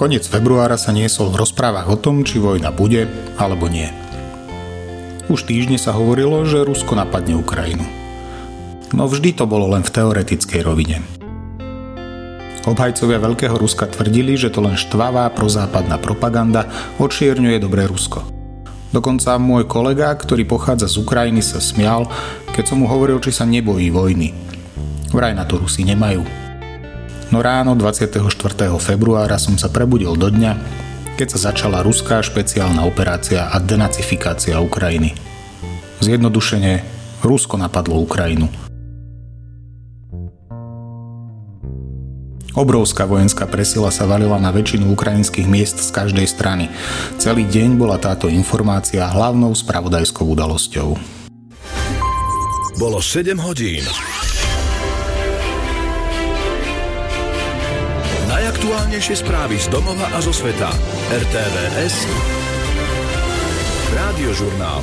Koniec februára sa niesol v rozprávach o tom, či vojna bude alebo nie. Už týždne sa hovorilo, že Rusko napadne Ukrajinu. No vždy to bolo len v teoretickej rovine. Obhajcovia Veľkého Ruska tvrdili, že to len štvavá prozápadná propaganda očierňuje dobré Rusko. Dokonca môj kolega, ktorý pochádza z Ukrajiny, sa smial, keď som mu hovoril, či sa nebojí vojny. Vraj na to Rusi nemajú. No ráno 24. februára som sa prebudil do dňa, keď sa začala ruská špeciálna operácia a denacifikácia Ukrajiny. Zjednodušene, Rusko napadlo Ukrajinu. Obrovská vojenská presila sa valila na väčšinu ukrajinských miest z každej strany. Celý deň bola táto informácia hlavnou spravodajskou udalosťou. Bolo 7 hodín. Najaktuálnejšie správy z domova a zo sveta. RTVS Rádiožurnál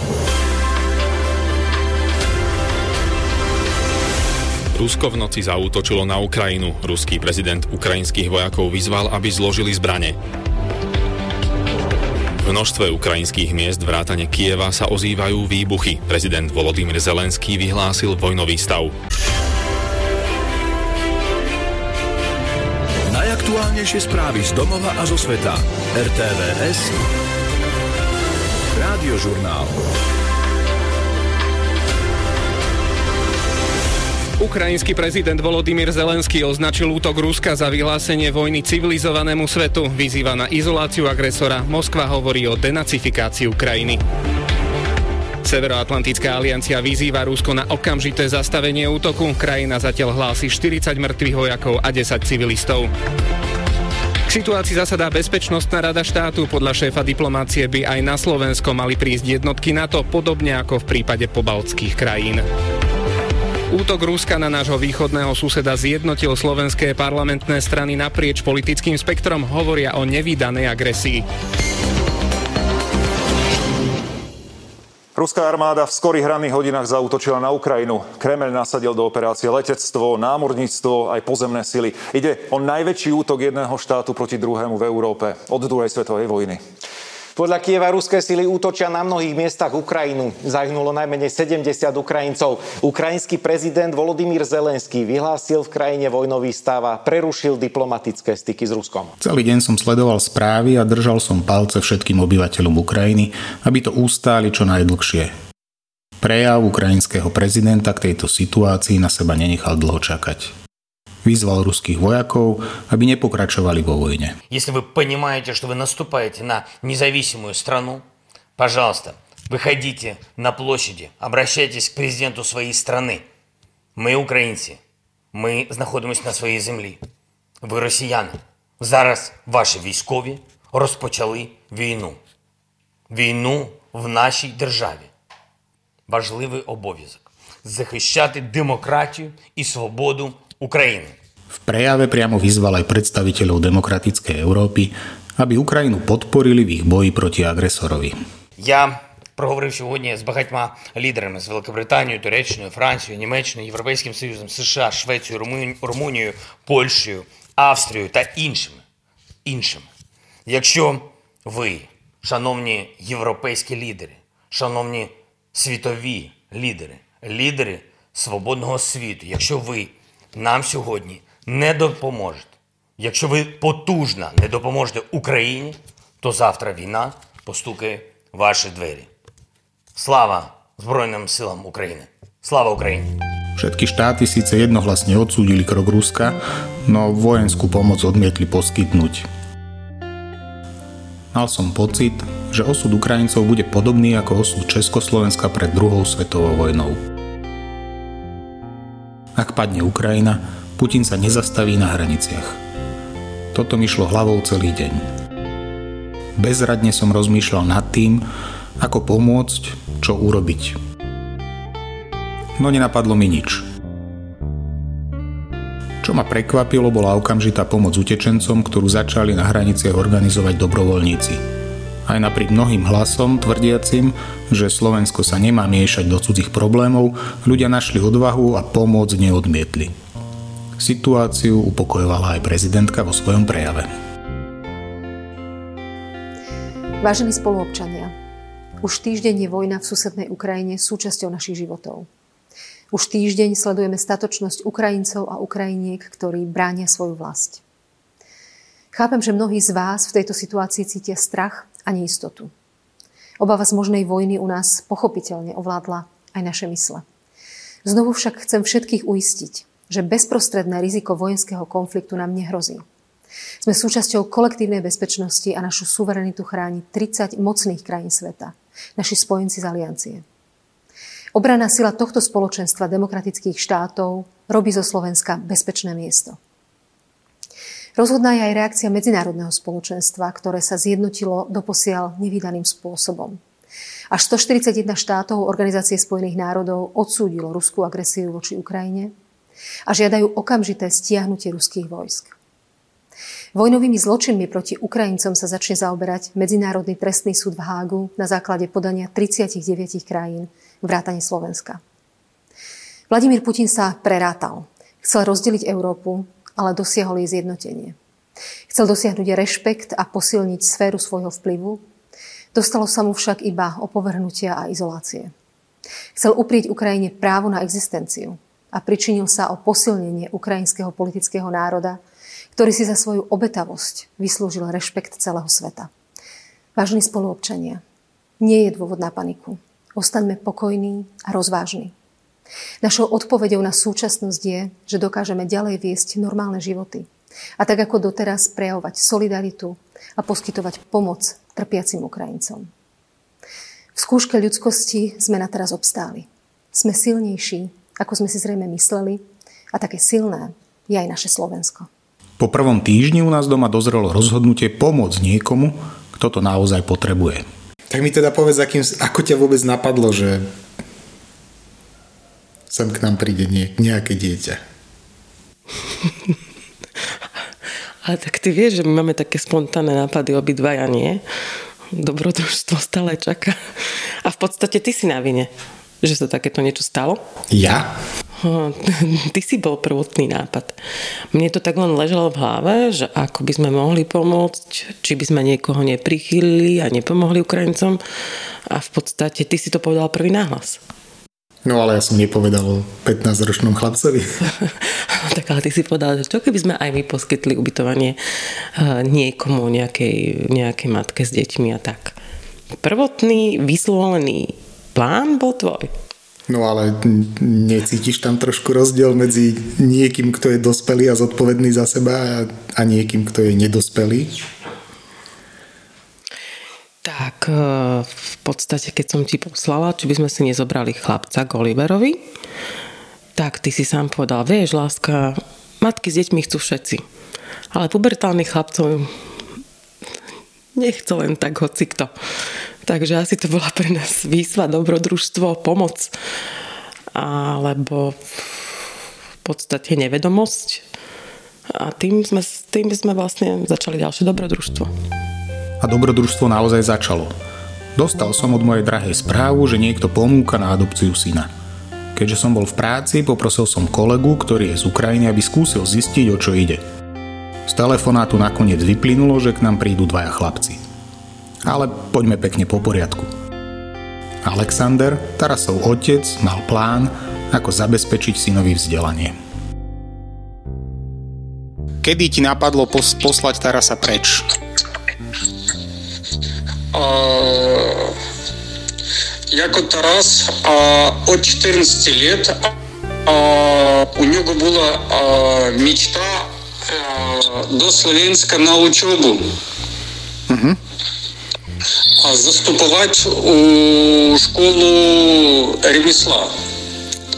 Rusko v noci zaútočilo na Ukrajinu. Ruský prezident ukrajinských vojakov vyzval, aby zložili zbrane. V množstve ukrajinských miest vrátane Kieva sa ozývajú výbuchy. Prezident Volodymyr Zelenský vyhlásil vojnový stav. Najaktuálnejšie správy z domova a zo sveta. RTVS Rádiožurnál. Ukrajinský prezident Volodymyr Zelenský označil útok Ruska za vyhlásenie vojny civilizovanému svetu. Vyzýva na izoláciu agresora. Moskva hovorí o denacifikácii Ukrajiny. Severoatlantická aliancia vyzýva Rusko na okamžité zastavenie útoku. Krajina zatiaľ hlási 40 mŕtvych vojakov a 10 civilistov. K situácii zasadá Bezpečnostná rada štátu. Podľa šéfa diplomácie by aj na Slovensko mali prísť jednotky NATO, podobne ako v prípade pobaltských krajín. Útok Ruska na nášho východného suseda zjednotil slovenské parlamentné strany naprieč politickým spektrom, hovoria o nevýdanej agresii. Ruská armáda v skorých ranných hodinách zautočila na Ukrajinu. Kreml nasadil do operácie letectvo, námorníctvo aj pozemné sily. Ide o najväčší útok jedného štátu proti druhému v Európe od druhej svetovej vojny. Podľa Kieva ruské sily útočia na mnohých miestach Ukrajinu. Zahynulo najmenej 70 Ukrajincov. Ukrajinský prezident Volodymyr Zelenský vyhlásil v krajine vojnový stav a prerušil diplomatické styky s Ruskom. Celý deň som sledoval správy a držal som palce všetkým obyvateľom Ukrajiny, aby to ustáli čo najdlhšie. Prejav ukrajinského prezidenta k tejto situácii na seba nenechal dlho čakať vyzval ruských vojakov, aby nepokračovали во войне. Если вы понимаете, что вы наступаете на независимую страну, пожалуйста, выходите на площади, обращайтесь к президенту своей страны. Мы українці, ми знаходимося на своїй землі. Ви росіяни. Зараз ваші військові розпочали війну. Війну в нашій державі. Важливий обов'язок захищати демократію і свободу Ukrajiny. V prejave priamo vyzval aj predstaviteľov demokratickej Európy, aby Ukrajinu podporili v ich boji proti agresorovi. Я проговорив сьогодні з багатьма лідерами з Великобританією, Туреччиною, Францією, Німеччиною, Європейським Союзом, США, Швецією, Румунією, Польщею, Австрією та іншими. іншими. Якщо ви, шановні європейські лідери, шановні світові лідери, лідери свободного світу, якщо ви нам сьогодні не допоможете. Якщо ви потужно не допоможете Україні, то завтра війна постукає в ваші двері. Слава Збройним силам України! Слава Україні! Všetky štáty síce jednohlasne odsúdili krok Ruska, no vojenskú pomoc odmietli poskytnúť. Mal som pocit, že osud Ukrajincov bude podobný ako osud Československa pred druhou svetovou vojnou. Padne Ukrajina, Putin sa nezastaví na hraniciach. Toto mi šlo hlavou celý deň. Bezradne som rozmýšľal nad tým, ako pomôcť, čo urobiť. No nenapadlo mi nič. Čo ma prekvapilo, bola okamžitá pomoc utečencom, ktorú začali na hraniciach organizovať dobrovoľníci aj napriek mnohým hlasom tvrdiacim, že Slovensko sa nemá miešať do cudzích problémov, ľudia našli odvahu a pomoc neodmietli. Situáciu upokojovala aj prezidentka vo svojom prejave. Vážení spoluobčania, už týždeň je vojna v susednej Ukrajine súčasťou našich životov. Už týždeň sledujeme statočnosť Ukrajincov a Ukrajiniek, ktorí bránia svoju vlast. Chápem, že mnohí z vás v tejto situácii cítia strach a neistotu. Obava z možnej vojny u nás pochopiteľne ovládla aj naše mysle. Znovu však chcem všetkých uistiť, že bezprostredné riziko vojenského konfliktu nám nehrozí. Sme súčasťou kolektívnej bezpečnosti a našu suverenitu chráni 30 mocných krajín sveta, naši spojenci z aliancie. Obraná sila tohto spoločenstva demokratických štátov robí zo Slovenska bezpečné miesto. Rozhodná je aj reakcia medzinárodného spoločenstva, ktoré sa zjednotilo doposiaľ nevydaným spôsobom. Až 141 štátov Organizácie spojených národov odsúdilo ruskú agresiu voči Ukrajine a žiadajú okamžité stiahnutie ruských vojsk. Vojnovými zločinmi proti Ukrajincom sa začne zaoberať Medzinárodný trestný súd v Hágu na základe podania 39 krajín vrátane Slovenska. Vladimír Putin sa prerátal. Chcel rozdeliť Európu, ale dosiahol jej zjednotenie. Chcel dosiahnuť rešpekt a posilniť sféru svojho vplyvu. Dostalo sa mu však iba opovrhnutia a izolácie. Chcel uprieť Ukrajine právo na existenciu a pričinil sa o posilnenie ukrajinského politického národa, ktorý si za svoju obetavosť vyslúžil rešpekt celého sveta. Vážni spoluobčania, nie je dôvod na paniku. Ostaňme pokojní a rozvážni. Našou odpovedou na súčasnosť je, že dokážeme ďalej viesť normálne životy. A tak ako doteraz prejavovať solidaritu a poskytovať pomoc trpiacim Ukrajincom. V skúške ľudskosti sme na teraz obstáli. Sme silnejší, ako sme si zrejme mysleli, a také silné je aj naše Slovensko. Po prvom týždni u nás doma dozrelo rozhodnutie pomôcť niekomu, kto to naozaj potrebuje. Tak mi teda povedz, akým, ako ťa vôbec napadlo, že sem k nám príde nie, nejaké dieťa. Ale tak ty vieš, že my máme také spontánne nápady obidvaja, nie? Dobrodružstvo stále čaká. A v podstate ty si na vine, že sa takéto niečo stalo. Ja? Ty si bol prvotný nápad. Mne to tak len ležalo v hlave, že ako by sme mohli pomôcť, či by sme niekoho neprichýlili a nepomohli Ukrajincom. A v podstate ty si to povedal prvý náhlas. No ale ja som nepovedal o 15-ročnom chlapcovi. tak ale ty si povedal, že čo keby sme aj my poskytli ubytovanie eh, niekomu, nejakej, nejakej matke s deťmi a tak. Prvotný, vyslovený plán bol tvoj. No ale necítiš tam trošku rozdiel medzi niekým, kto je dospelý a zodpovedný za seba a niekým, kto je nedospelý? Tak e, v podstate, keď som ti poslala, či by sme si nezobrali chlapca k Oliverovi, tak ty si sám povedal, vieš, láska, matky s deťmi chcú všetci. Ale pubertálnych chlapcov nechce len tak hoci kto. Takže asi to bola pre nás výsva, dobrodružstvo, pomoc. Alebo v podstate nevedomosť. A tým sme, tým sme vlastne začali ďalšie dobrodružstvo. A dobrodružstvo naozaj začalo. Dostal som od mojej drahej správu, že niekto ponúka na adopciu syna. Keďže som bol v práci, poprosil som kolegu, ktorý je z Ukrajiny, aby skúsil zistiť, o čo ide. Z telefonátu nakoniec vyplynulo, že k nám prídu dvaja chlapci. Ale poďme pekne po poriadku. Alexander, Tarasov otec, mal plán, ako zabezpečiť synovi vzdelanie. Kedy ti napadlo pos- poslať Tarasa preč? Яко Тарас а, от 14 лет а, у него была а, мечта а, до Словенска на учебу. Угу. А заступать у школу ремесла.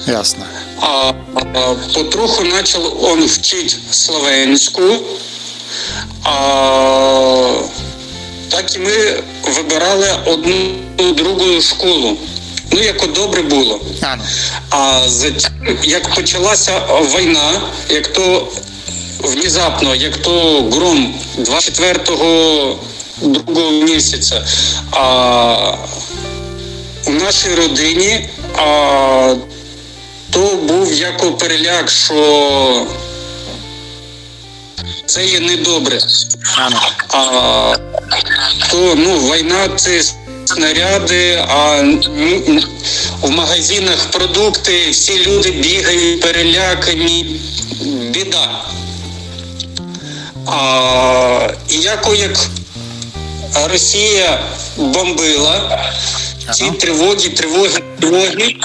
Ясно. А, а потроху начал он вчить словенську. А, так і ми вибирали одну другу школу. Ну, як добре було. А, ну. А як почалася війна, як то внезапно, як то гром 24 другого місяця, а у нашій родині а, то був як переляк, що це є недобре. А, то ну, війна це снаряди, а ну, в магазинах продукти, всі люди бігають, перелякані. Біда. А, і яко як Росія бомбила, ці тривоги, тривоги, тривоги.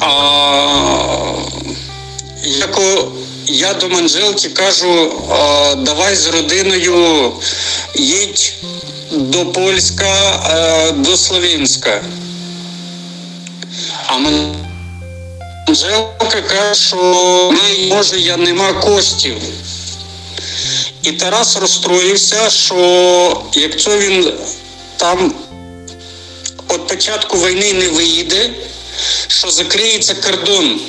А, яко я до Манжелки кажу, давай з родиною їдь до Польська, до Слов'янська. А Манжелка каже, що «Ні, може я нема коштів. І Тарас розстроївся, що якщо він там від початку війни не виїде, що закриється кордон.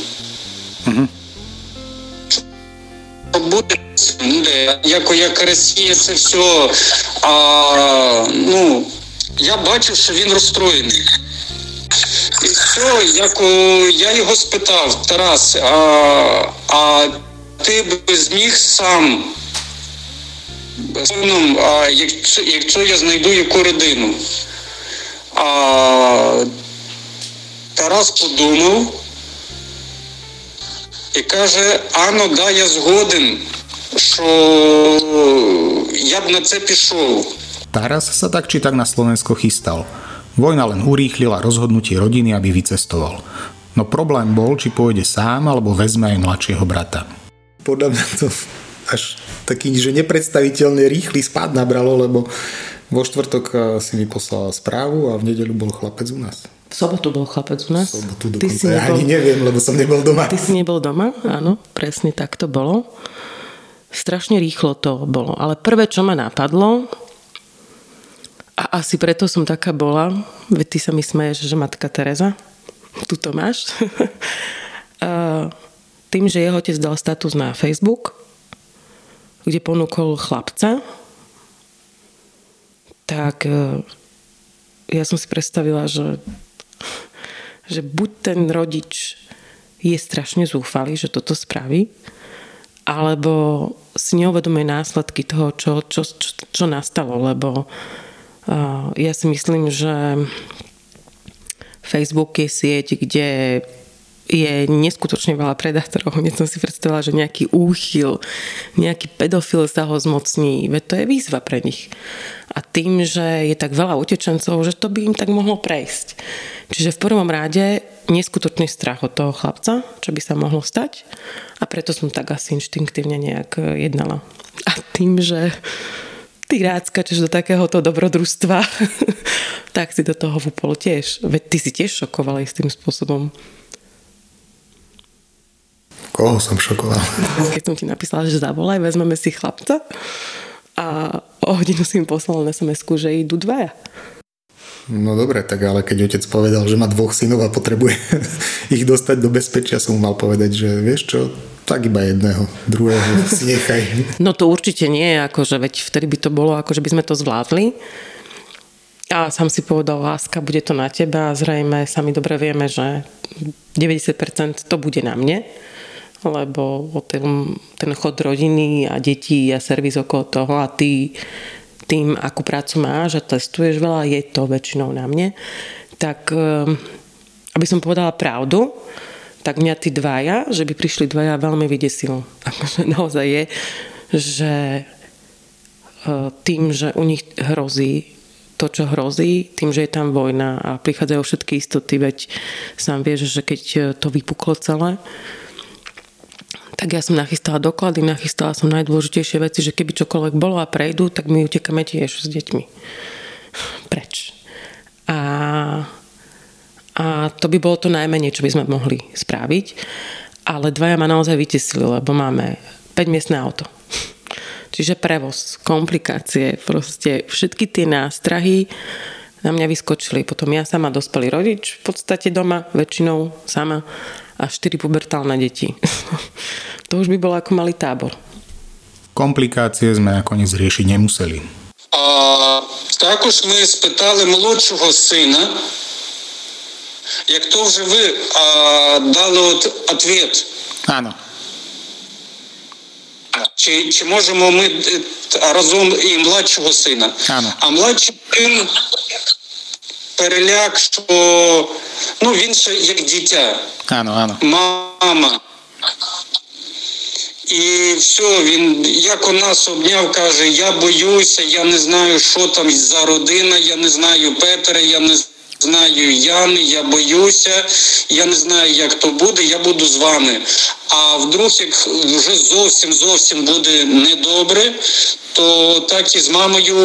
Що Буде як, як Росія це все. А, ну, я бачив, що він розстроєний. І все, як, я його спитав, Тарас, а, а ти б зміг сам Безумно, а якщо, якщо я знайду яку родину. А, Тарас подумав і каже: Ано, да, я згоден, що я б на це пішов. Taras sa tak či tak na Slovensko chystal. Vojna len urýchlila rozhodnutie rodiny, aby vycestoval. No problém bol, či pôjde sám, alebo vezme aj mladšieho brata. Podľa mňa to až taký, že nepredstaviteľne rýchly spád nabralo, lebo vo štvrtok eh, si mi poslala správu a v nedeľu bol chlapec u nás. Sobotu bol chlapec u nás. Sobotu dokonca, ja ani neviem, lebo som nebol doma. Ty si nebol doma, áno, presne tak to bolo. Strašne rýchlo to bolo. Ale prvé, čo ma napadlo, a asi preto som taká bola, veď ty sa mi smeješ, že matka Teresa, tu to máš, tým, že jeho otec dal status na Facebook, kde ponúkol chlapca, tak e, ja som si predstavila, že, že buď ten rodič je strašne zúfalý, že toto spraví, alebo si neuvedomuje následky toho, čo, čo, čo, čo nastalo, lebo uh, ja si myslím, že Facebook je sieť, kde je neskutočne veľa predátorov. Hneď som si predstavila, že nejaký úchyl, nejaký pedofil sa ho zmocní. Veď to je výzva pre nich. A tým, že je tak veľa utečencov, že to by im tak mohlo prejsť. Čiže v prvom rade neskutočný strach od toho chlapca, čo by sa mohlo stať. A preto som tak asi inštinktívne nejak jednala. A tým, že ty rád skačeš do takéhoto dobrodružstva, tak si do toho vúpol tiež. Veď ty si tiež šokovala istým spôsobom. Koho som šokoval? Keď som ti napísala, že zavolaj, vezmeme si chlapca a o hodinu si mi poslal na sms že idú dvaja. No dobre, tak ale keď otec povedal, že má dvoch synov a potrebuje ich dostať do bezpečia, som mal povedať, že vieš čo, tak iba jedného, druhého si nechaj. No to určite nie, akože veď vtedy by to bolo, akože by sme to zvládli. A sám si povedal, láska, bude to na teba a zrejme sami dobre vieme, že 90% to bude na mne lebo ten, ten chod rodiny a detí a servis okolo toho a ty tým, akú prácu máš a testuješ veľa, je to väčšinou na mne, tak ehm, aby som povedala pravdu, tak mňa tí dvaja, že by prišli dvaja, veľmi vydesilo. Akože naozaj je, že e, tým, že u nich hrozí to, čo hrozí, tým, že je tam vojna a prichádzajú všetky istoty, veď sám vieš, že keď to vypuklo celé, tak ja som nachystala doklady, nachystala som najdôležitejšie veci, že keby čokoľvek bolo a prejdú, tak my utekáme tiež s deťmi. Preč. A, a to by bolo to najmenej, čo by sme mohli spraviť. Ale dvaja ma naozaj vytesili, lebo máme 5-miestné auto. Čiže prevoz, komplikácie, proste všetky tie nástrahy na mňa vyskočili. Potom ja sama dospelý rodič, v podstate doma, väčšinou sama a štyri pubertálne deti. to už by bolo ako malý tábor. Komplikácie sme nakoniec riešiť nemuseli. А, також ми спитали молодшого сина, як то вже ви а, дали от ответ. Áno. Чи чи чи можемо ми е, разом і младшого сина. Áno. А младший син переляк, що ну він ще як дитя. Ану, ану. Мама. І все, він як у нас обняв, каже: Я боюся, я не знаю, що там за родина, я не знаю Петра, я не знаю Яни, я боюся, я не знаю, як то буде, я буду з вами. А вдруг, як вже зовсім зовсім буде недобре, то так і з мамою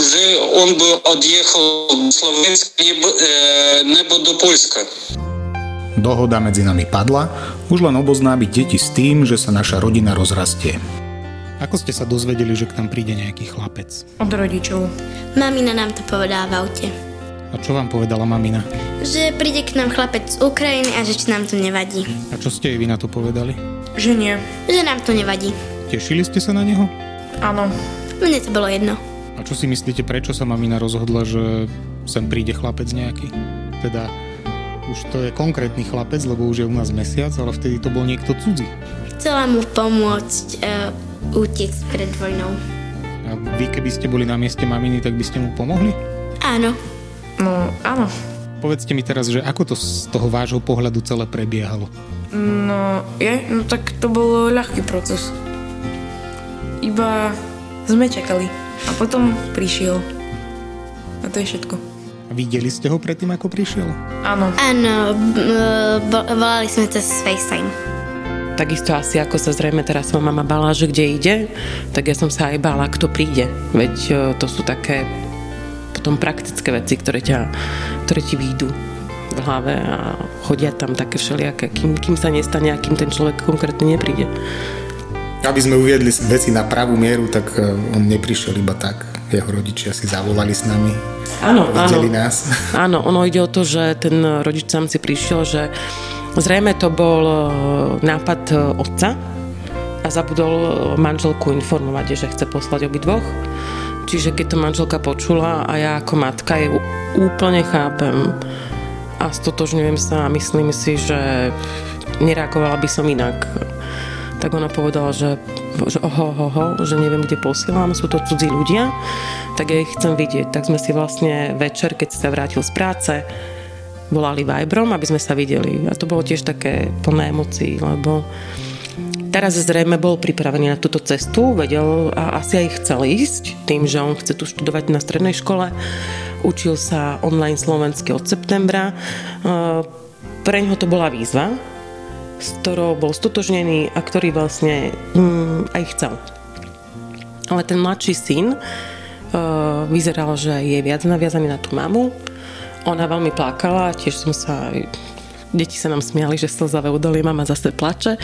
вже он би од'їхав до Словенська, небо, е, небо до Польська. Dohoda medzi nami padla, už len oboznámiť deti s tým, že sa naša rodina rozrastie. Ako ste sa dozvedeli, že k nám príde nejaký chlapec? Od rodičov. Mamina nám to povedala v aute. A čo vám povedala mamina? Že príde k nám chlapec z Ukrajiny a že či nám to nevadí. A čo ste jej vy na to povedali? Že nie. Že nám to nevadí. Tešili ste sa na neho? Áno. Mne to bolo jedno. A čo si myslíte, prečo sa mamina rozhodla, že sem príde chlapec nejaký? Teda už to je konkrétny chlapec, lebo už je u nás mesiac, ale vtedy to bol niekto cudzí. Chcela mu pomôcť uh, utiecť pred vojnou. A vy, keby ste boli na mieste maminy, tak by ste mu pomohli? Áno. No, áno. Povedzte mi teraz, že ako to z toho vášho pohľadu celé prebiehalo? No, je, no tak to bol ľahký proces. Iba sme čakali. A potom prišiel. A to je všetko. A videli ste ho predtým, ako prišiel? Áno. Áno, b- b- volali sme cez FaceTime. Takisto asi ako sa zrejme teraz ma mama bála, že kde ide, tak ja som sa aj bála, kto príde. Veď e, to sú také potom praktické veci, ktoré, ťa, ktoré ti výjdu v hlave a chodia tam také všelijaké, kým, kým sa nestane a kým ten človek konkrétne nepríde. Aby sme uviedli veci na pravú mieru, tak e, on neprišiel iba tak. Jeho rodičia si zavolali s nami. Áno, áno. nás. Áno, ono ide o to, že ten rodič sám si prišiel, že zrejme to bol e, nápad e, otca a zabudol manželku informovať, že chce poslať obidvoch. Čiže keď to manželka počula a ja ako matka ju úplne chápem a stotožňujem sa a myslím si, že nereagovala by som inak. Tak ona povedala, že, že oho, oho, oho, že neviem, kde posielam, sú to cudzí ľudia, tak ja ich chcem vidieť. Tak sme si vlastne večer, keď sa vrátil z práce, volali Vibrom, aby sme sa videli. A to bolo tiež také plné emócií, lebo teraz zrejme bol pripravený na túto cestu, vedel a asi aj chcel ísť, tým, že on chce tu študovať na strednej škole. Učil sa online slovensky od septembra. Pre neho to bola výzva, s ktorou bol stotožnený a ktorý vlastne mm, aj chcel. Ale ten mladší syn uh, vyzeral, že je viac naviazaný na tú mamu. Ona veľmi plakala, tiež som sa... Deti sa nám smiali, že slzavé udali, mama zase plače.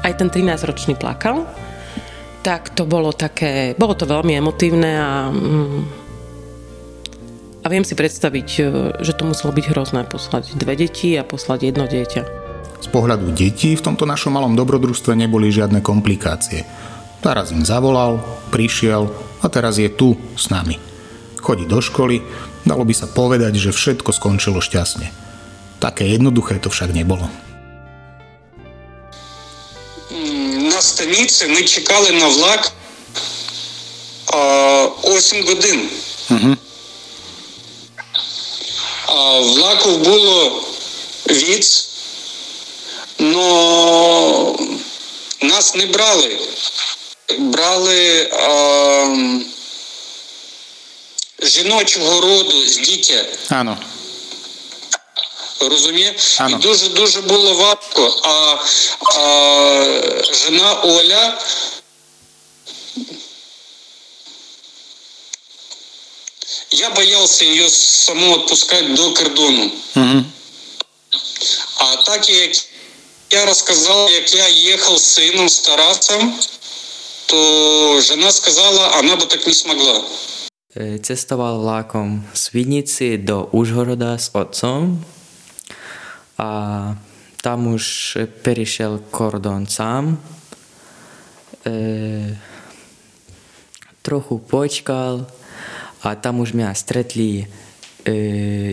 Aj ten 13-ročný plakal. Tak to bolo také... Bolo to veľmi emotívne a... Mm, a viem si predstaviť, že to muselo byť hrozné poslať dve deti a poslať jedno dieťa. Z pohľadu detí v tomto našom malom dobrodružstve neboli žiadne komplikácie. Teraz im zavolal, prišiel a teraz je tu s nami. Chodí do školy, dalo by sa povedať, že všetko skončilo šťastne. Také jednoduché to však nebolo. На станиці ми чекали на влак а, 8 годин. Угу. А, влаків було віц, но нас не брали. Брали а, жіночого роду з дітя. Áno. Розуміє? Ано. І дуже дуже було важко. А, а жена Оля. Я боялся ее саму отпускать до кордону. Угу. А так як я рассказал, як я ехал с сыном, с Тарасом, то жена сказала, она бы так не смогла. E, Cestoval vlákom z Vidnici do Užhoroda s otcom a tam už perišiel kordon sám. E, trochu počkal a tam už mňa stretli e,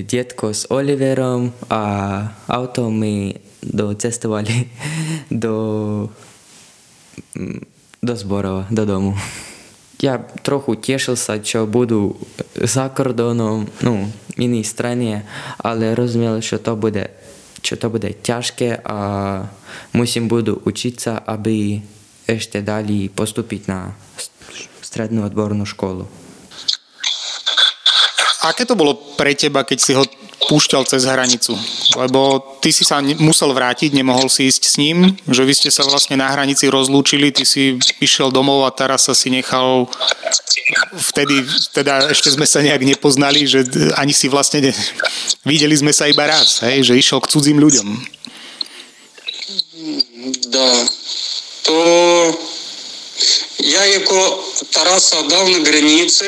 detko s Oliverom a auto mi docestovali do mm, do zborova, do domu. Ja trochu tešil sa, čo budú za kordonom, no, inej strane, ale rozumel, že to bude, čo to bude ťažké a musím budu učiť sa, aby ešte dali postúpiť na strednú odbornú školu. Aké to bolo pre teba, keď si ho púšťal cez hranicu? Lebo ty si sa musel vrátiť, nemohol si ísť s ním, že vy ste sa vlastne na hranici rozlúčili, ty si išiel domov a teraz sa si nechal vtedy, teda ešte sme sa nejak nepoznali, že ani si vlastne ne... videli sme sa iba raz, hej, že išiel k cudzím ľuďom. Да, то я его Тараса отдал на границе,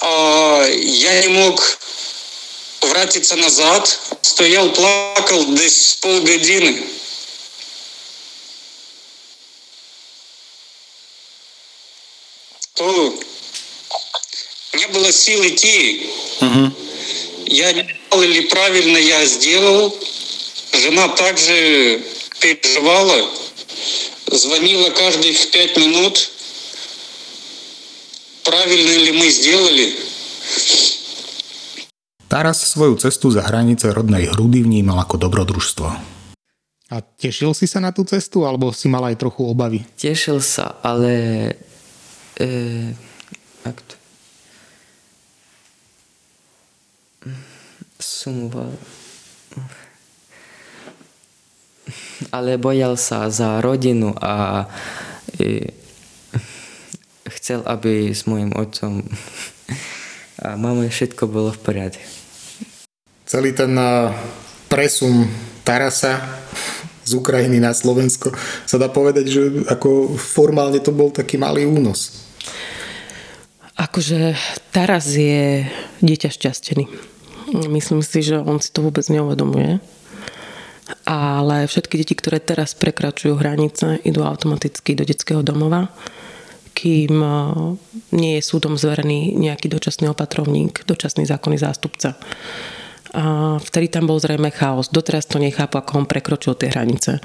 а я не мог вратиться назад, стоял, плакал десь с полгодины. То не было сил идти. Угу. Я не знал, или правильно я сделал. Жена также переживала, звонила каждых пять минут, правильно ли мы сделали. Taras svoju cestu za hranice rodnej hrudy vnímal ako dobrodružstvo. A tešil si sa na tú cestu, alebo si mal aj trochu obavy? Tešil sa, ale... E, to... Som ale bojal sa za rodinu a e, chcel, aby s môjim otcom a mamou všetko bolo v poriadku. Celý ten eh, presun Tarasa z Ukrajiny na Slovensko sa dá povedať, že ako formálne to bol taký malý únos. Akože Taras je dieťa šťastený. Myslím si, že on si to vôbec neuvedomuje. Ale všetky deti, ktoré teraz prekračujú hranice, idú automaticky do detského domova, kým eh, nie je súdom zverený nejaký dočasný opatrovník, dočasný zákonný zástupca a vtedy tam bol zrejme chaos. Doteraz to nechápu, ako on prekročil tie hranice.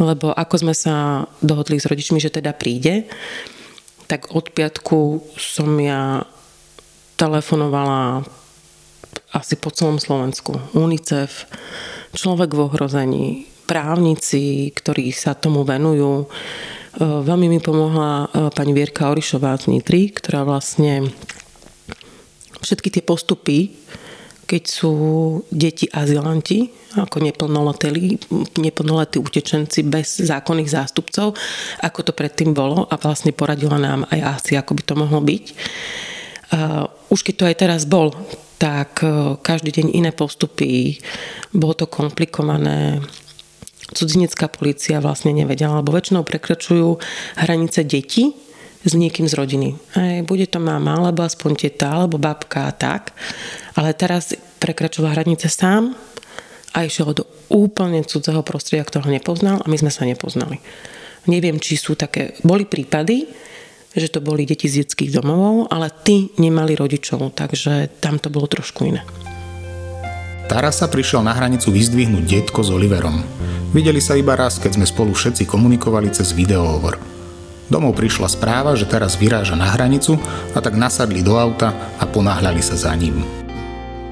Lebo ako sme sa dohodli s rodičmi, že teda príde, tak od piatku som ja telefonovala asi po celom Slovensku. UNICEF, človek v ohrození, právnici, ktorí sa tomu venujú. E, veľmi mi pomohla e, pani Vierka Orišová z Nitry, ktorá vlastne všetky tie postupy keď sú deti azylanti, ako neplnoletí, neplnoletí utečenci bez zákonných zástupcov, ako to predtým bolo a vlastne poradila nám aj asi, ako by to mohlo byť. Už keď to aj teraz bol, tak e, každý deň iné postupy, bolo to komplikované, cudzinecká policia vlastne nevedela, lebo väčšinou prekračujú hranice detí, s niekým z rodiny. Hej, bude to mama, alebo aspoň teta, alebo babka a tak. Ale teraz prekračoval hranice sám a išiel do úplne cudzého prostredia, ktorého nepoznal a my sme sa nepoznali. Neviem, či sú také... Boli prípady, že to boli deti z detských domovov, ale tí nemali rodičov, takže tam to bolo trošku iné. Tarasa prišiel na hranicu vyzdvihnúť detko s Oliverom. Videli sa iba raz, keď sme spolu všetci komunikovali cez videohovor. Domov prišla správa, že teraz vyráža na hranicu a tak nasadli do auta a ponáhľali sa za ním.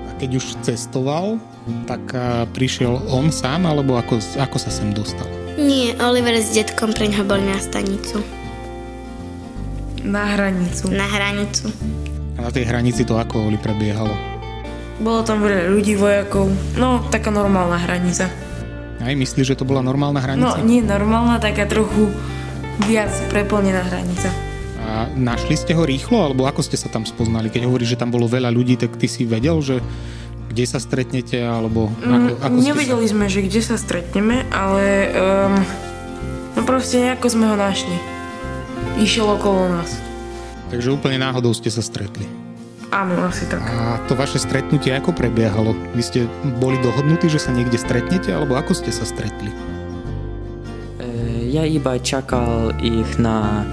A keď už cestoval, tak prišiel on sám, alebo ako, ako sa sem dostal? Nie, Oliver s detkom pre ňoho boli na stanicu. Na hranicu. Na hranicu. A na tej hranici to ako Oli prebiehalo? Bolo tam veľa ľudí, vojakov. No, taká normálna hranica. Aj myslíš, že to bola normálna hranica? No, nie normálna, taká trochu viac preplnená hranica. A našli ste ho rýchlo, alebo ako ste sa tam spoznali? Keď hovoríš, že tam bolo veľa ľudí, tak ty si vedel, že kde sa stretnete, alebo ako, mm, ako Nevedeli sa... sme, že kde sa stretneme, ale um, no proste nejako sme ho našli. Išiel okolo nás. Takže úplne náhodou ste sa stretli. Áno, asi tak. A to vaše stretnutie ako prebiehalo? Vy ste boli dohodnutí, že sa niekde stretnete, alebo ako ste sa stretli? ja iba čakal ich na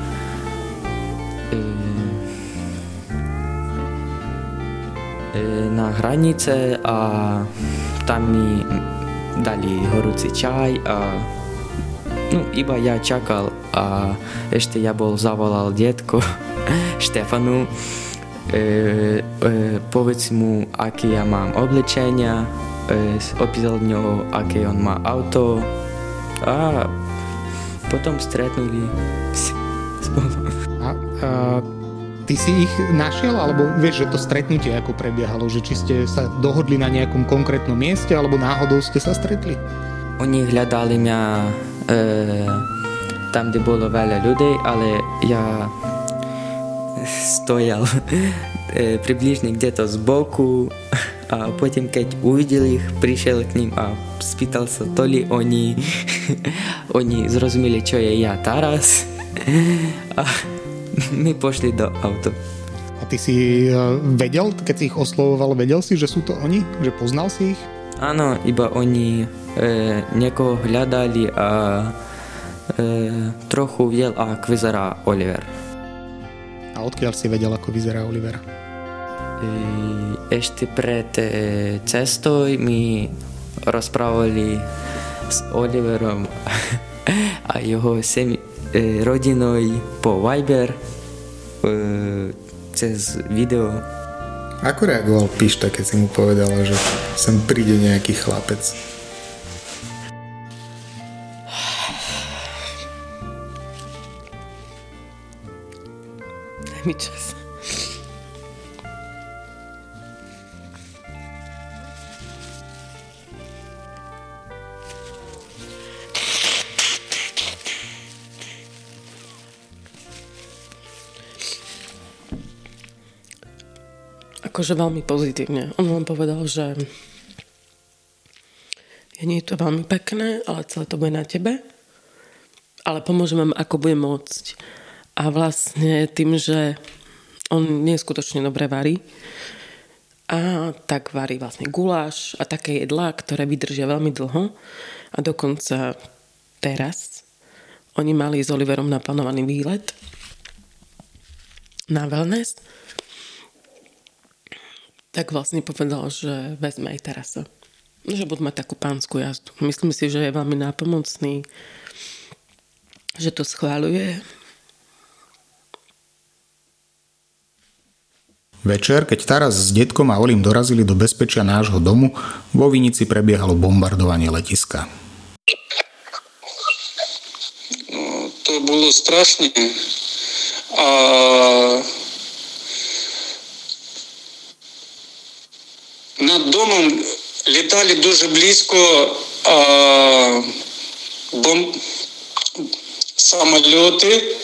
na hranice a tam mi dali horúci čaj a No iba ja čakal a ešte ja bol zavolal detko Štefanu. E, e, povedz mu, aké ja mám oblečenia, e, opýtal ňoho, aké on má auto a potom stretnuli spolu. A, a ty si ich našiel, alebo vieš, že to stretnutie ako prebiehalo, že či ste sa dohodli na nejakom konkrétnom mieste, alebo náhodou ste sa stretli? Oni hľadali mňa e, tam, kde bolo veľa ľudí, ale ja stojal e, približne kde-to z boku a potom keď uvidel ich, prišiel k ním a spýtal sa, to li oni, oni zrozumeli, čo je ja teraz. A my pošli do auto. A ty si e, vedel, keď si ich oslovoval, vedel si, že sú to oni? Že poznal si ich? Áno, iba oni e, niekoho hľadali a e, trochu videl, ako vyzerá Oliver. A odkiaľ si vedel, ako vyzerá Oliver? E, ešte pred e, cestou mi rozprávali s Oliverom a jeho semi, e, rodinou po Viber e, cez video. Ako reagoval Pišta, keď si mu povedala, že sem príde nejaký chlapec? Daj mi čas. Akože veľmi pozitívne. On vám povedal, že nie je to veľmi pekné, ale celé to bude na tebe. Ale pomôžem vám, ako bude môcť. A vlastne tým, že on nie skutočne dobre varí, a tak varí vlastne guláš a také jedlá, ktoré vydržia veľmi dlho. A dokonca teraz oni mali s Oliverom naplánovaný výlet na wellness tak vlastne povedal, že vezme aj Tarasa. Že budú mať takú pánsku jazdu. Myslím si, že je veľmi nápomocný, že to schváľuje. Večer, keď Taras s detkom a Olim dorazili do bezpečia nášho domu, vo Vinici prebiehalo bombardovanie letiska. No, to bolo strašné. A над домом літали дуже близько а, бом... самольоти.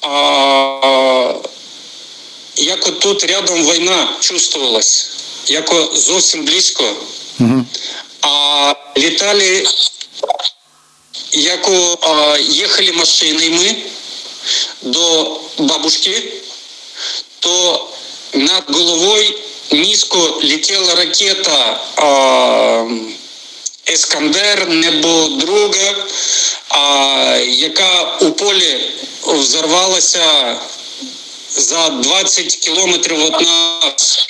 А, як тут рядом війна чувствувалась, як зовсім близько. Угу. А літали, як а, їхали машини ми до бабушки, то над головою низько летела ракета Ескандер, небо друга, яка у полі взорвалася за 20 кілометрів від нас.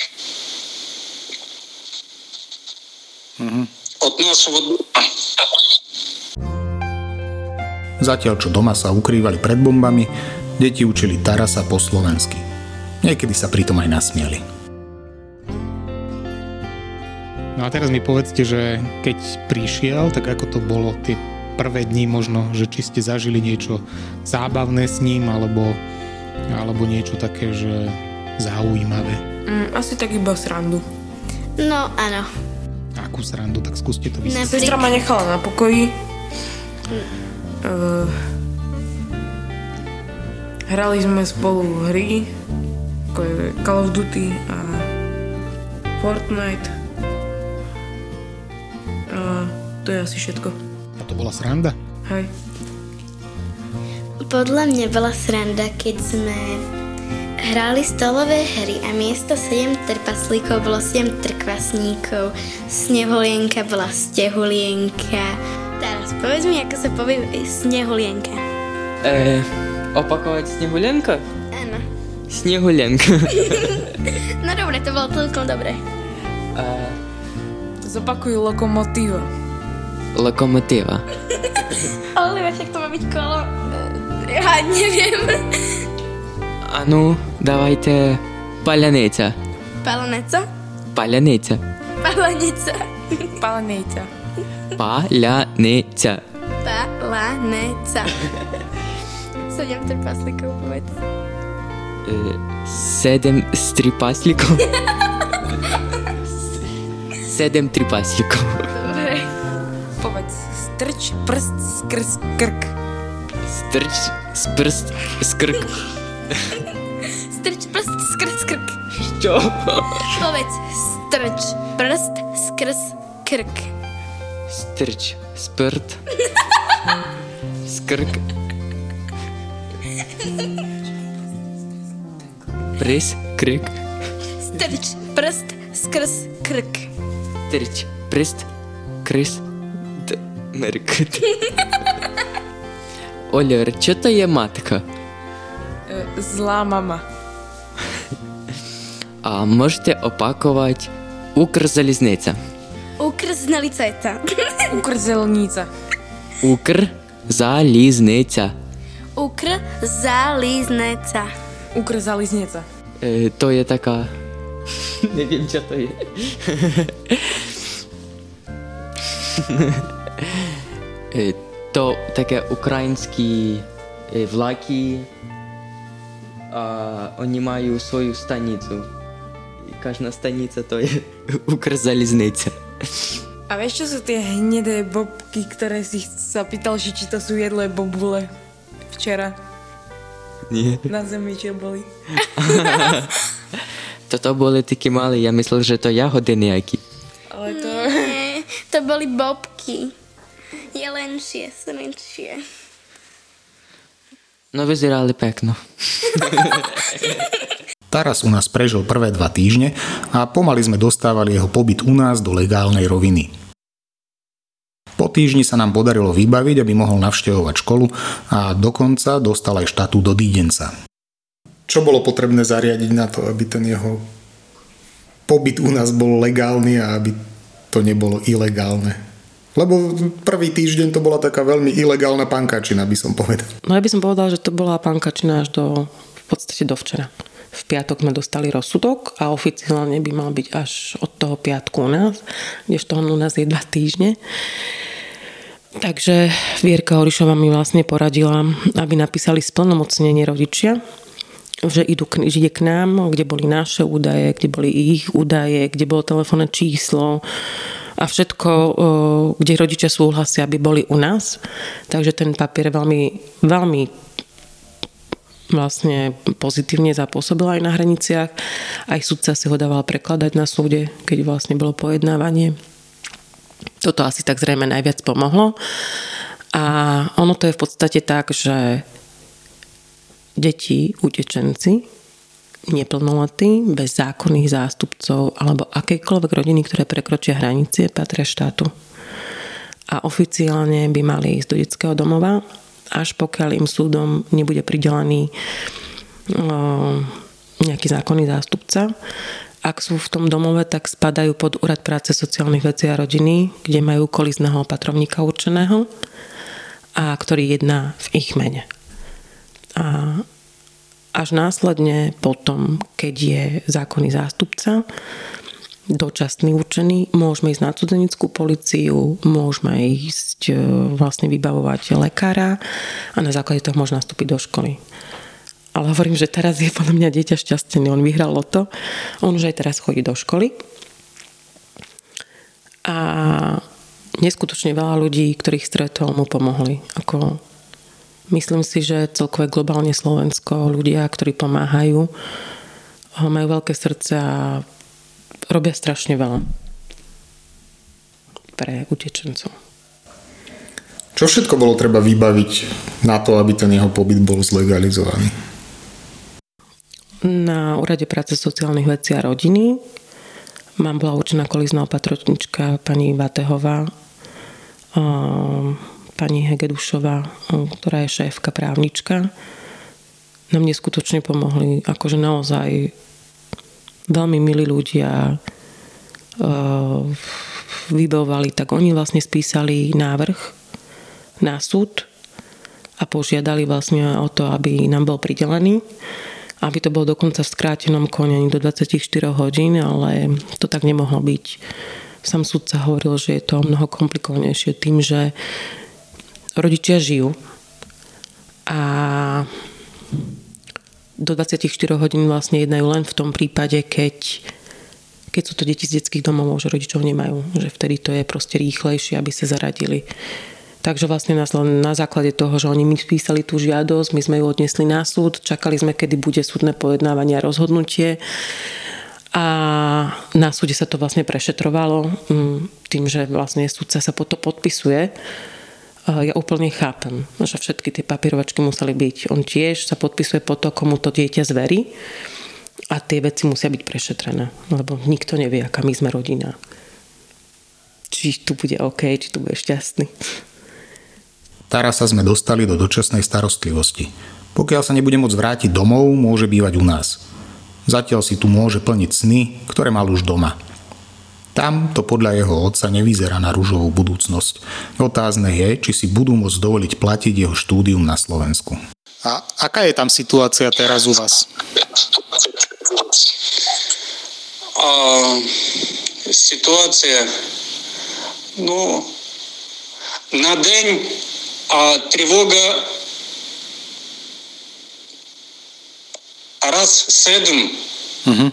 Угу. От нашого Zatiaľ, čo doma sa ukrývali pred bombami, deti učili Tarasa po slovensky. Niekedy sa pritom aj. No a teraz mi povedzte, že keď prišiel, tak ako to bolo tie prvé dni možno, že či ste zažili niečo zábavné s ním, alebo, alebo niečo také, že zaujímavé. Mm, asi tak iba srandu. No, áno. Akú srandu? Tak skúste to vysvetliť. Sestra ma nechala na pokoji. Mm. Uh, hrali sme spolu hry, ako je Call of Duty a Fortnite to je asi všetko. A to bola sranda? Hej. Podľa mňa bola sranda, keď sme hrali stolové hry a miesto 7 trpaslíkov bolo 7 trkvasníkov. Snehulienka bola stehulienka. Teraz povedz mi, ako sa povie snehulienka. E, opakovať snehulienka? Áno. Snehulienka. no dobre, to bolo celkom dobre. A... Zopakuj lokomotíva lokomotíva. Ale však to má byť kolo. Ja neviem. Áno, dávajte paľanica. Palaneca? Paľanica. Palanica. Palanica. Paľanica. Palaneca. Sedem trpaslíkov, povedz. E, Стърч пръст с кръст крък. Стърч с пръст с крък. Стърч пръст с кръст с крък. Що? Повец. Стърч пръст с кръст крък. Стърч спърт с крък. Прес крък. Стърч пръст с кръст. Стърч пръст кръст нарікати. Оля, що то є матка? Э, зла мама. А можете опакувати Укрзалізниця. Укрзналіцеця. Укрзалізниця. Укрзалізниця. Укрзалізниця. Укрзалізниця. Е, то є така. Не вім, що то є. E, to také ukrajinský e, vlaky a oni majú svoju stanicu. Každá stanica to je Ukrzaliznica. A vieš, čo sú tie hnedé bobky, ktoré si sa pýtal, že či to sú jedlé bobule včera? Nie. Na zemi, čo boli. Toto boli také malé, ja myslel, že to jahody nejaký. Ale to... Nie, to boli bobky. Je lenšie, sú menšie. No vyzerali pekno. Taras u nás prežil prvé dva týždne a pomaly sme dostávali jeho pobyt u nás do legálnej roviny. Po týždni sa nám podarilo vybaviť, aby mohol navštevovať školu a dokonca dostal aj štatú do dídenca. Čo bolo potrebné zariadiť na to, aby ten jeho pobyt u nás bol legálny a aby to nebolo ilegálne? Lebo prvý týždeň to bola taká veľmi ilegálna pankačina, by som povedal. No ja by som povedala, že to bola pankačina až do, v podstate do včera. V piatok sme dostali rozsudok a oficiálne by mal byť až od toho piatku u nás, kdežto on u nás je dva týždne. Takže Vierka Horišová mi vlastne poradila, aby napísali splnomocnenie rodičia, že idú že ide k nám, kde boli naše údaje, kde boli ich údaje, kde bolo telefónne číslo a všetko, kde rodičia súhlasia, aby boli u nás. Takže ten papier veľmi, veľmi vlastne pozitívne zapôsobil aj na hraniciach. Aj sudca si ho dával prekladať na súde, keď vlastne bolo pojednávanie. Toto asi tak zrejme najviac pomohlo. A ono to je v podstate tak, že deti, utečenci, neplnoletí, bez zákonných zástupcov alebo akejkoľvek rodiny, ktoré prekročia hranice, patria štátu. A oficiálne by mali ísť do detského domova, až pokiaľ im súdom nebude pridelený nejaký zákonný zástupca. Ak sú v tom domove, tak spadajú pod Úrad práce sociálnych vecí a rodiny, kde majú kolizného opatrovníka určeného a ktorý jedná v ich mene. A až následne potom, keď je zákonný zástupca, dočasný určený, môžeme ísť na cudzenickú policiu, môžeme ísť e, vlastne vybavovať lekára a na základe toho môže nastúpiť do školy. Ale hovorím, že teraz je podľa mňa dieťa šťastený. On vyhral loto. On už aj teraz chodí do školy. A neskutočne veľa ľudí, ktorých stretol, mu pomohli. Ako, myslím si, že celkové globálne Slovensko, ľudia, ktorí pomáhajú, majú veľké srdce a robia strašne veľa pre utečencov. Čo všetko bolo treba vybaviť na to, aby ten jeho pobyt bol zlegalizovaný? Na úrade práce sociálnych vecí a rodiny mám bola určená kolizná opatrotnička pani Vatehová, pani Hegedušová, ktorá je šéfka právnička. Nám neskutočne pomohli, akože naozaj veľmi milí ľudia vybavovali, tak oni vlastne spísali návrh na súd a požiadali vlastne o to, aby nám bol pridelený aby to bolo dokonca v skrátenom konení do 24 hodín, ale to tak nemohlo byť. Sam sudca hovoril, že je to mnoho komplikovanejšie tým, že rodičia žijú a do 24 hodín vlastne jednajú len v tom prípade, keď, keď sú to deti z detských domov, že rodičov nemajú, že vtedy to je proste rýchlejšie, aby sa zaradili. Takže vlastne na, na základe toho, že oni mi spísali tú žiadosť, my sme ju odnesli na súd, čakali sme, kedy bude súdne pojednávanie a rozhodnutie. A na súde sa to vlastne prešetrovalo mm, tým, že vlastne súdca sa po to podpisuje. Ja úplne chápem, že všetky tie papierovačky museli byť. On tiež sa podpisuje po to, komu to dieťa zverí a tie veci musia byť prešetrené, lebo nikto nevie, aká my sme rodina. Či tu bude OK, či tu bude šťastný. Tarasa sme dostali do dočasnej starostlivosti. Pokiaľ sa nebude môcť vrátiť domov, môže bývať u nás. Zatiaľ si tu môže plniť sny, ktoré mal už doma. Tam to podľa jeho otca nevyzerá na rúžovú budúcnosť. Otázne je, či si budú môcť dovoliť platiť jeho štúdium na Slovensku. A aká je tam situácia teraz u vás? A, situácia, no, na deň а тривога раз седм. Угу.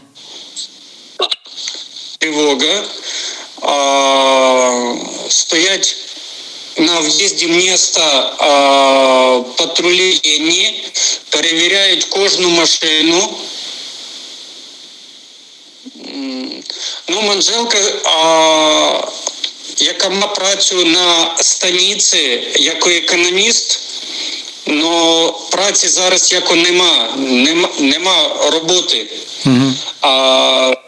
Тривога. А, стоять на в'їзді міста а, патрулювання, перевіряють кожну машину. Ну, Манжелка а, яка має працю на станиці як економіст, але праці зараз як нема, нема, нема роботи. А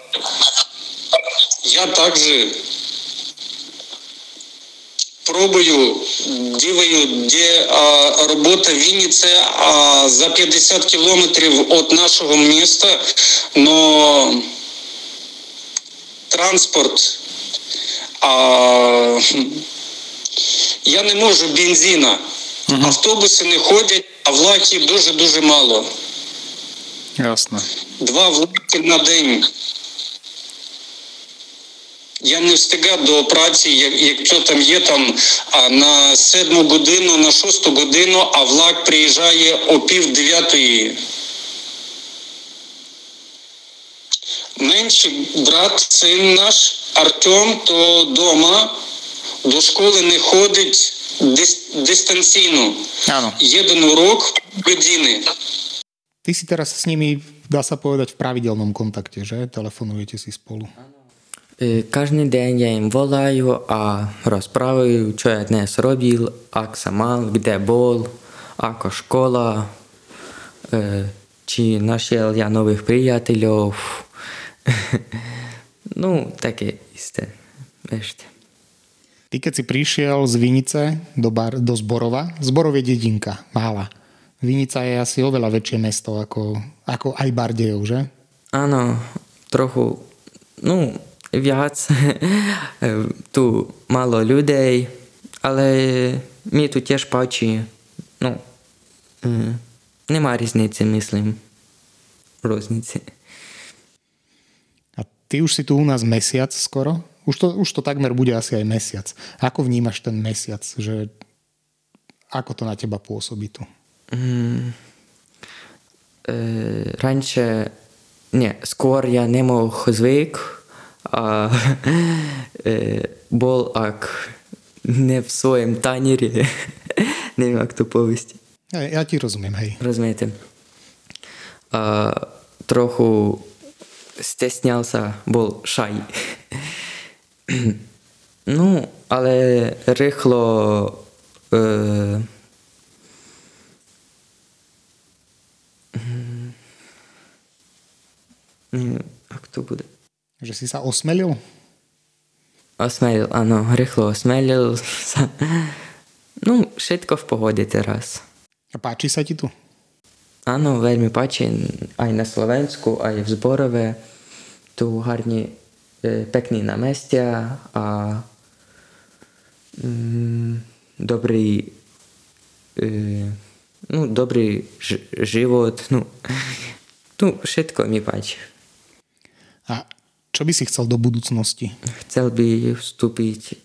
я також пробую, диваю, де а, робота в Вінниці а, за 50 кілометрів від нашого міста, но транспорт а, я не можу бензина. Угу. Автобуси не ходять, а влаків дуже-дуже мало. Ясно. Два влаки на день. Я не встигаю до праці, якщо там є там на седму годину, на шосту годину, а влак приїжджає о пів дев'ятої. Менший брат, син наш, Артем, то вдома до школи не ходить дистанційно. Áno. Jeden urok години. Ty si teraz s nimi, dá sa povedať, v pravidelnom kontakte, že? Telefonujete si spolu. Každý deň ja im volajú a rozprávajú, čo ja dnes robil, ak sa mal, kde bol, ako škola, či našiel ja nových priateľov. No, také isté. Ešte. Ty keď si prišiel z Vinice do, bar, do Zborova, Zborov je dedinka, mála. Vinica je asi oveľa väčšie mesto ako, ako aj Bardejov, že? Áno, trochu, no viac. tu málo ľudí, ale mi tu tiež páči. No, mm, nemá riznice, myslím. Roznice. Ty už si tu u nás mesiac skoro. Už to, už to takmer bude asi aj mesiac. Ako vnímaš ten mesiac? Že ako to na teba pôsobí tu? Mm, e, ranče, nie, skôr ja nemoh zvyk a e, bol ak ne v svojom tanieri. Neviem, ak to povieť. Ja, ja ti rozumiem, hej. Rozumiete. A, trochu stesňal sa, bol šaj. no, ale rýchlo e, neviem, ak to bude. Že si sa osmelil? Osmelil, áno, rýchlo osmelil sa. No, všetko v pohode teraz. A páči sa ti tu? Áno, veľmi páči aj na Slovensku, aj v Zborove. Tu harní e, pekný námestia a mm, dobrý e, no, dobrý ž- život, no, tu všetko mi páči. A čo by si chcel do budúcnosti? Chcel by vstúpiť e,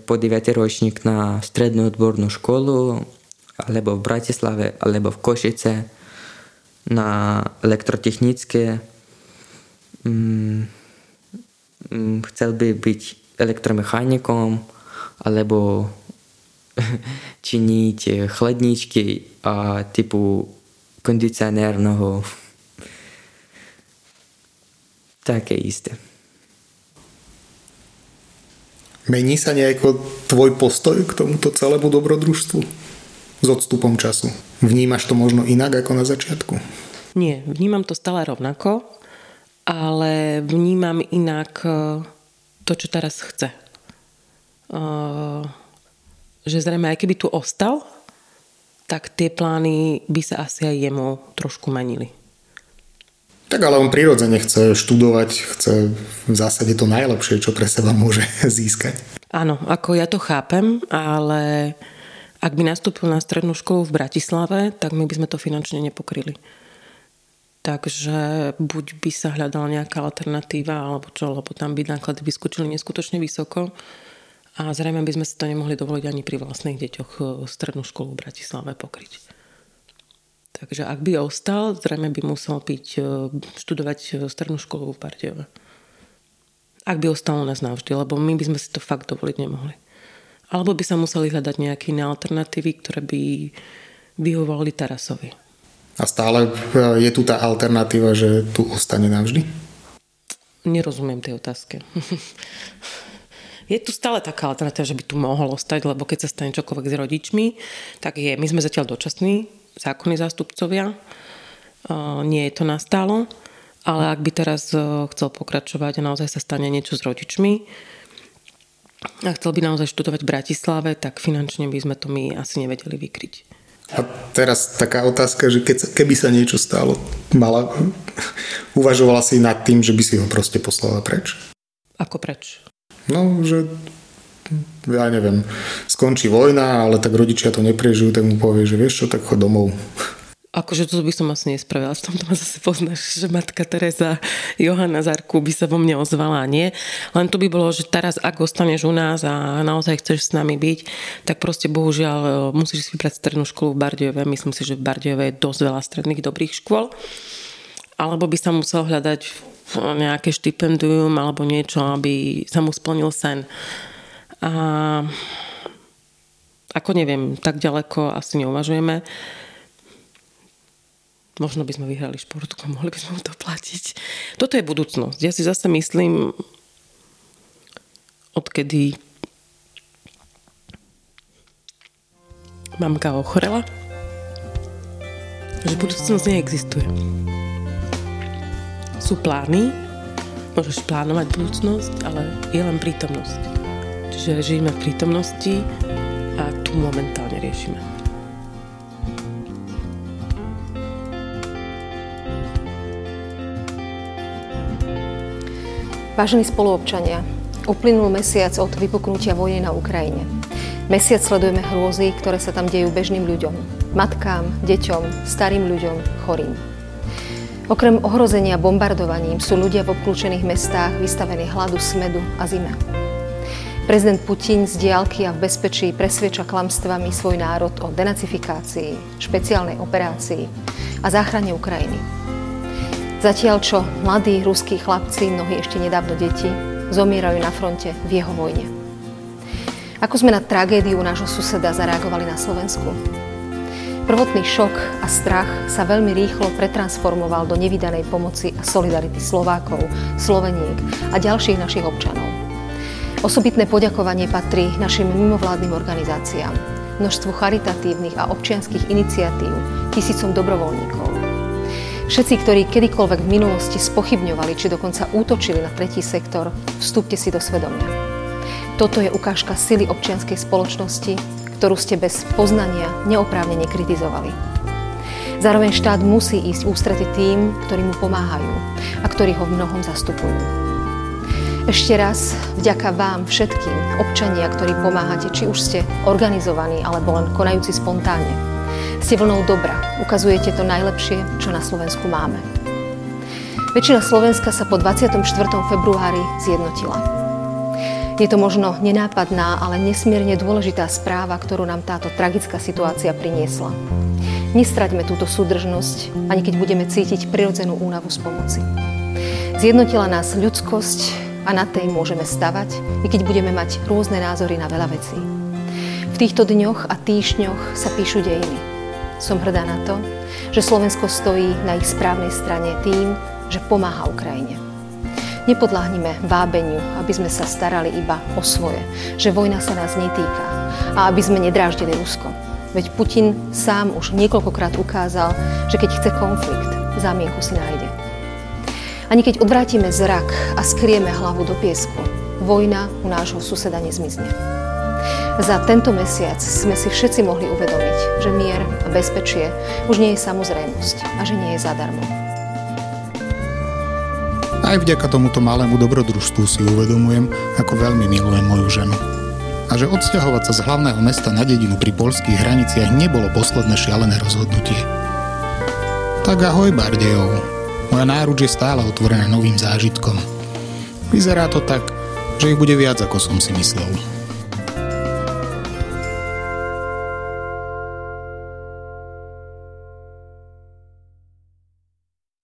po 9. ročník na strednú odbornú školu, alebo v Bratislave, alebo v Košice, na elektrotechnické. Mm, mm, chcel by byť elektromechanikom, alebo činiť chladničky a typu kondicionérneho také isté. Mení sa nejako tvoj postoj k tomuto celému dobrodružstvu s odstupom času? Vnímaš to možno inak ako na začiatku? Nie, vnímam to stále rovnako, ale vnímam inak e, to, čo teraz chce. E, že zrejme aj keby tu ostal, tak tie plány by sa asi aj jemu trošku menili. Tak ale on prirodzene chce študovať, chce v zásade to najlepšie, čo pre seba môže získať. Áno, ako ja to chápem, ale ak by nastúpil na strednú školu v Bratislave, tak my by sme to finančne nepokryli. Takže buď by sa hľadala nejaká alternatíva, alebo čo, lebo tam by náklady vyskočili neskutočne vysoko a zrejme by sme si to nemohli dovoliť ani pri vlastných deťoch eh, strednú školu v Bratislave pokryť. Takže ak by ostal, zrejme by musel byť, e, študovať e, strednú školu v Bardejove. Ak by ostal u nás navždy, lebo my by sme si to fakt dovoliť nemohli. Alebo by sa museli hľadať nejaké iné alternatívy, ktoré by vyhovovali Tarasovi. A stále e, je tu tá alternatíva, že tu ostane navždy? Nerozumiem tej otázke. je tu stále taká alternatíva, že by tu mohol ostať, lebo keď sa stane čokoľvek s rodičmi, tak je, my sme zatiaľ dočasní, zákonní zástupcovia. Nie je to nastálo, ale ak by teraz chcel pokračovať a naozaj sa stane niečo s rodičmi a chcel by naozaj študovať v Bratislave, tak finančne by sme to my asi nevedeli vykryť. A teraz taká otázka, že keď, keby sa niečo stalo, mala, uvažovala si nad tým, že by si ho proste poslala preč? Ako preč? No, že ja neviem, skončí vojna, ale tak rodičia to neprežijú, tak mu povie, že vieš čo, tak chod domov. Akože to by som asi nespravila, v tomto ma zase poznáš, že matka Teresa Johana Zarku by sa vo mne ozvala, nie. Len to by bolo, že teraz ak ostaneš u nás a naozaj chceš s nami byť, tak proste bohužiaľ e, musíš si vybrať strednú školu v Bardejove. Myslím si, že v Bardejove je dosť veľa stredných dobrých škôl. Alebo by sa musel hľadať nejaké štipendium alebo niečo, aby sa mu splnil sen. A ako neviem, tak ďaleko asi neuvažujeme. Možno by sme vyhrali športku mohli by sme mu to platiť. Toto je budúcnosť. Ja si zase myslím, odkedy mamka ochorela, že budúcnosť neexistuje. Sú plány, môžeš plánovať budúcnosť, ale je len prítomnosť že žijeme v prítomnosti a tu momentálne riešime. Vážení spoluobčania, uplynul mesiac od vypuknutia vojny na Ukrajine. Mesiac sledujeme hrôzy, ktoré sa tam dejú bežným ľuďom. Matkám, deťom, starým ľuďom, chorým. Okrem ohrozenia bombardovaním sú ľudia v obklúčených mestách vystavení hladu, smedu a zime. Prezident Putin z diálky a v bezpečí presvieča klamstvami svoj národ o denacifikácii, špeciálnej operácii a záchrane Ukrajiny. Zatiaľ, čo mladí ruskí chlapci, mnohí ešte nedávno deti, zomierajú na fronte v jeho vojne. Ako sme na tragédiu nášho suseda zareagovali na Slovensku? Prvotný šok a strach sa veľmi rýchlo pretransformoval do nevydanej pomoci a solidarity Slovákov, Sloveniek a ďalších našich občanov. Osobitné poďakovanie patrí našim mimovládnym organizáciám, množstvu charitatívnych a občianských iniciatív, tisícom dobrovoľníkov. Všetci, ktorí kedykoľvek v minulosti spochybňovali či dokonca útočili na tretí sektor, vstúpte si do svedomia. Toto je ukážka sily občianskej spoločnosti, ktorú ste bez poznania neoprávnene kritizovali. Zároveň štát musí ísť ústrety tým, ktorí mu pomáhajú a ktorí ho v mnohom zastupujú. Ešte raz vďaka vám všetkým, občania, ktorí pomáhate, či už ste organizovaní alebo len konajúci spontánne. Ste vlnou dobra, ukazujete to najlepšie, čo na Slovensku máme. Väčšina Slovenska sa po 24. februári zjednotila. Je to možno nenápadná, ale nesmierne dôležitá správa, ktorú nám táto tragická situácia priniesla. Nestraťme túto súdržnosť, ani keď budeme cítiť prirodzenú únavu z pomoci. Zjednotila nás ľudskosť, a na tej môžeme stavať, i keď budeme mať rôzne názory na veľa vecí. V týchto dňoch a týždňoch sa píšu dejiny. Som hrdá na to, že Slovensko stojí na ich správnej strane tým, že pomáha Ukrajine. Nepodláhnime vábeniu, aby sme sa starali iba o svoje, že vojna sa nás netýka a aby sme nedráždili Rusko. Veď Putin sám už niekoľkokrát ukázal, že keď chce konflikt, zámienku si nájde. Ani keď odvrátime zrak a skrieme hlavu do piesku, vojna u nášho suseda nezmizne. Za tento mesiac sme si všetci mohli uvedomiť, že mier a bezpečie už nie je samozrejmosť a že nie je zadarmo. Aj vďaka tomuto malému dobrodružstvu si uvedomujem, ako veľmi milujem moju ženu. A že odsťahovať sa z hlavného mesta na dedinu pri polských hraniciach nebolo posledné šialené rozhodnutie. Tak ahoj Bardejov, moja náruč je stále otvorená novým zážitkom. Vyzerá to tak, že ich bude viac, ako som si myslel.